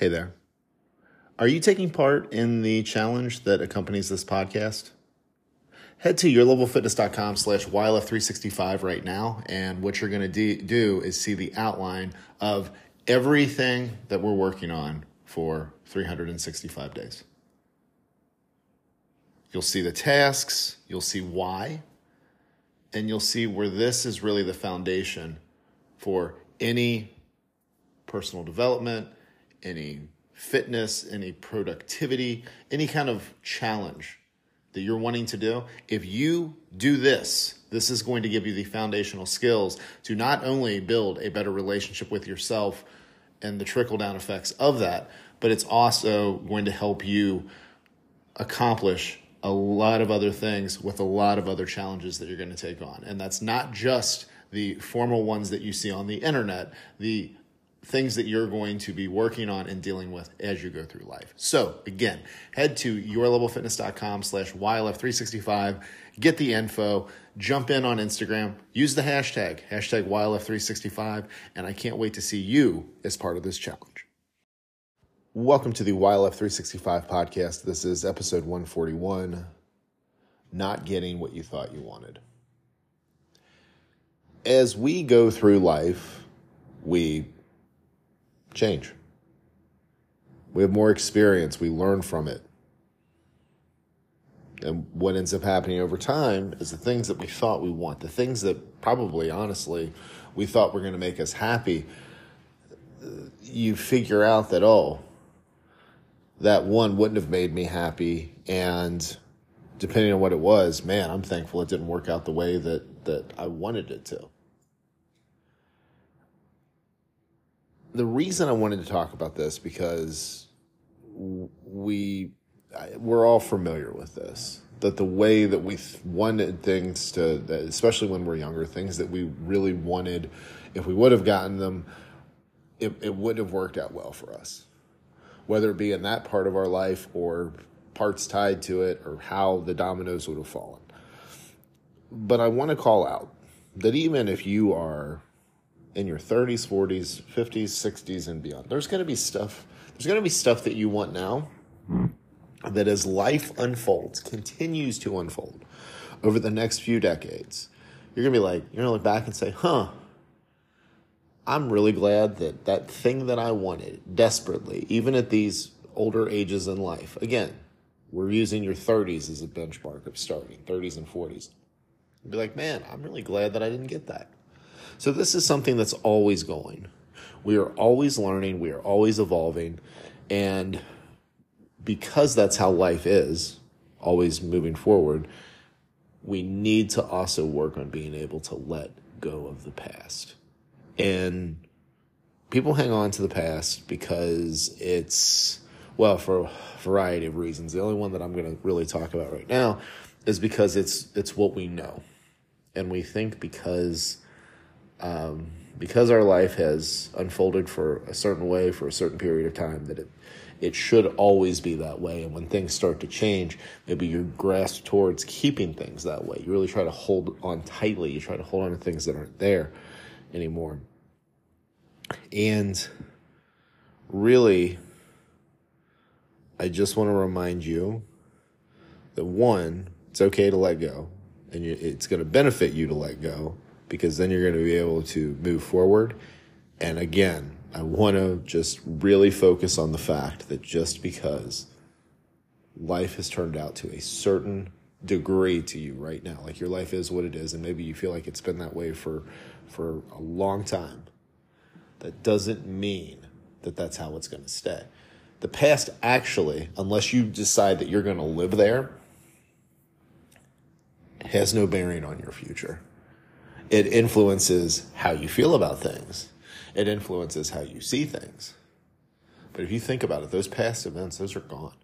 Hey there. Are you taking part in the challenge that accompanies this podcast? Head to yourlevelfitness.com slash YLF365 right now. And what you're going to do is see the outline of everything that we're working on for 365 days. You'll see the tasks, you'll see why, and you'll see where this is really the foundation for any personal development, any fitness, any productivity, any kind of challenge that you're wanting to do. If you do this, this is going to give you the foundational skills to not only build a better relationship with yourself and the trickle down effects of that, but it's also going to help you accomplish a lot of other things with a lot of other challenges that you're going to take on. And that's not just the formal ones that you see on the internet, the things that you're going to be working on and dealing with as you go through life. So again, head to yourlevelfitness.com slash YLF365, get the info, jump in on Instagram, use the hashtag, hashtag YLF365, and I can't wait to see you as part of this challenge. Welcome to the YLF365 podcast. This is episode 141, Not Getting What You Thought You Wanted. As we go through life, we change. We have more experience, we learn from it. And what ends up happening over time is the things that we thought we want, the things that probably, honestly, we thought were going to make us happy. You figure out that, oh, that one wouldn't have made me happy. And depending on what it was, man, I'm thankful it didn't work out the way that, that I wanted it to. The reason I wanted to talk about this because we we're all familiar with this that the way that we wanted things to especially when we're younger things that we really wanted if we would have gotten them it, it wouldn't have worked out well for us. Whether it be in that part of our life or parts tied to it or how the dominoes would have fallen. But i want to call out that even if you are in your 30s, 40s, 50s, 60s, and beyond. There's going to be stuff. There's going to be stuff that you want now hmm. that as life unfolds, continues to unfold over the next few decades, you're going to be like, you're going to look back and say, huh, I'm really glad that that thing that I wanted desperately, even at these older ages in life, again, we're using your 30s as a benchmark of starting, 30s and 40s. You'd be like, man, I'm really glad that I didn't get that. So this is something that's always going. We are always learning, we are always evolving, and because that's how life is, always moving forward, we need to also work on being able to let go of the past. And people hang on to the past because it's, well, for a variety of reasons. The only one that I'm going to really talk about right now is because it's it's what we know. And we think because um, because our life has unfolded for a certain way for a certain period of time that it it should always be that way. And when things start to change maybe you grasp towards keeping things that way. You really try to hold on tightly. You try to hold on to things that aren't there anymore. And really i just want to remind you that one it's okay to let go and it's going to benefit you to let go because then you're going to be able to move forward. And again, I want to just really focus on the fact that just because life has turned out to a certain degree to you right now, like your life is what it is, and maybe you feel like it's been that way for for a long time, that doesn't mean that that's how it's going to stay. The past actually, unless you decide that you're going to live there, has no bearing on your future it influences how you feel about things. It influences how you see things. But if you think about it, those past events, those are gone.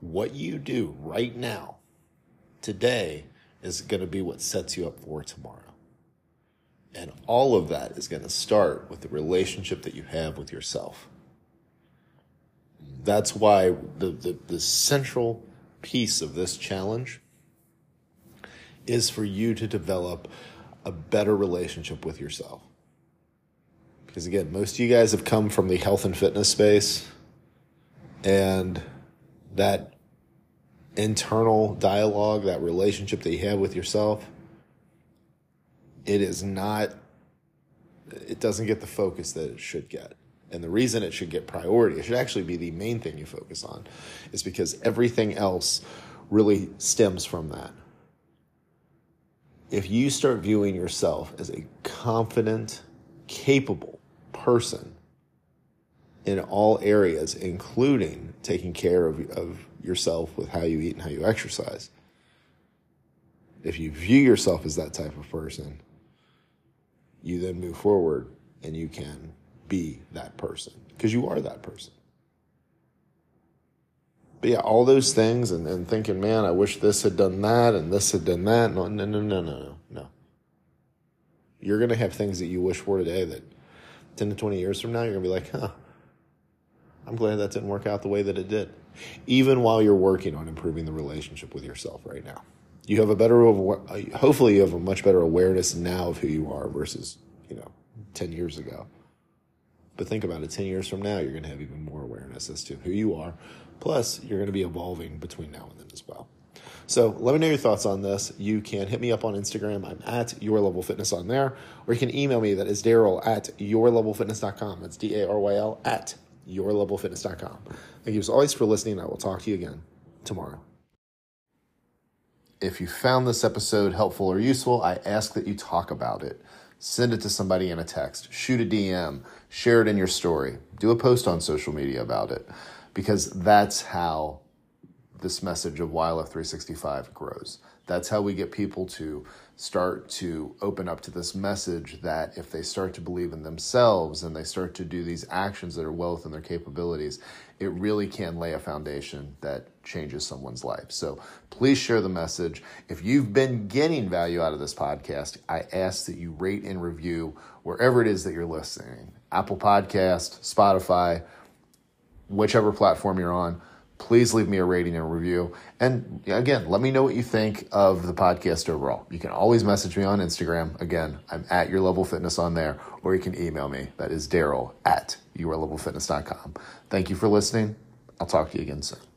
What you do right now, today, is going to be what sets you up for tomorrow. And all of that is going to start with the relationship that you have with yourself. That's why the, the, the central piece of this challenge is for you to develop a better relationship with yourself. Because again, most of you guys have come from the health and fitness space, and that internal dialogue, that relationship that you have with yourself, it is not, it doesn't get the focus that it should get. And the reason it should get priority, it should actually be the main thing you focus on, is because everything else really stems from that. If you start viewing yourself as a confident, capable person in all areas, including taking care of, of yourself with how you eat and how you exercise, if you view yourself as that type of person, you then move forward and you can be that person because you are that person. But yeah, all those things and, and thinking, man, I wish this had done that and this had done that. No, no, no, no, no, no. You're going to have things that you wish for today that 10 to 20 years from now, you're going to be like, huh, I'm glad that didn't work out the way that it did. Even while you're working on improving the relationship with yourself right now. You have a better, hopefully, you have a much better awareness now of who you are versus, you know, 10 years ago. But think about it 10 years from now, you're going to have even more awareness as to who you are. Plus, you're going to be evolving between now and then as well. So let me know your thoughts on this. You can hit me up on Instagram. I'm at Your Level Fitness on there. Or you can email me. That is Daryl at yourlevelfitness.com. That's D A R Y L at yourlevelfitness.com. Thank you as always for listening. I will talk to you again tomorrow. If you found this episode helpful or useful, I ask that you talk about it. Send it to somebody in a text, shoot a DM, share it in your story, do a post on social media about it, because that's how this message of YLF 365 grows. That's how we get people to start to open up to this message that if they start to believe in themselves and they start to do these actions that are well within their capabilities, it really can lay a foundation that changes someone's life. So please share the message. If you've been getting value out of this podcast, I ask that you rate and review wherever it is that you're listening Apple Podcast, Spotify, whichever platform you're on please leave me a rating and review. And again, let me know what you think of the podcast overall. You can always message me on Instagram. Again, I'm at Your Level Fitness on there, or you can email me. That is Daryl at yourlevelfitness.com. Thank you for listening. I'll talk to you again soon.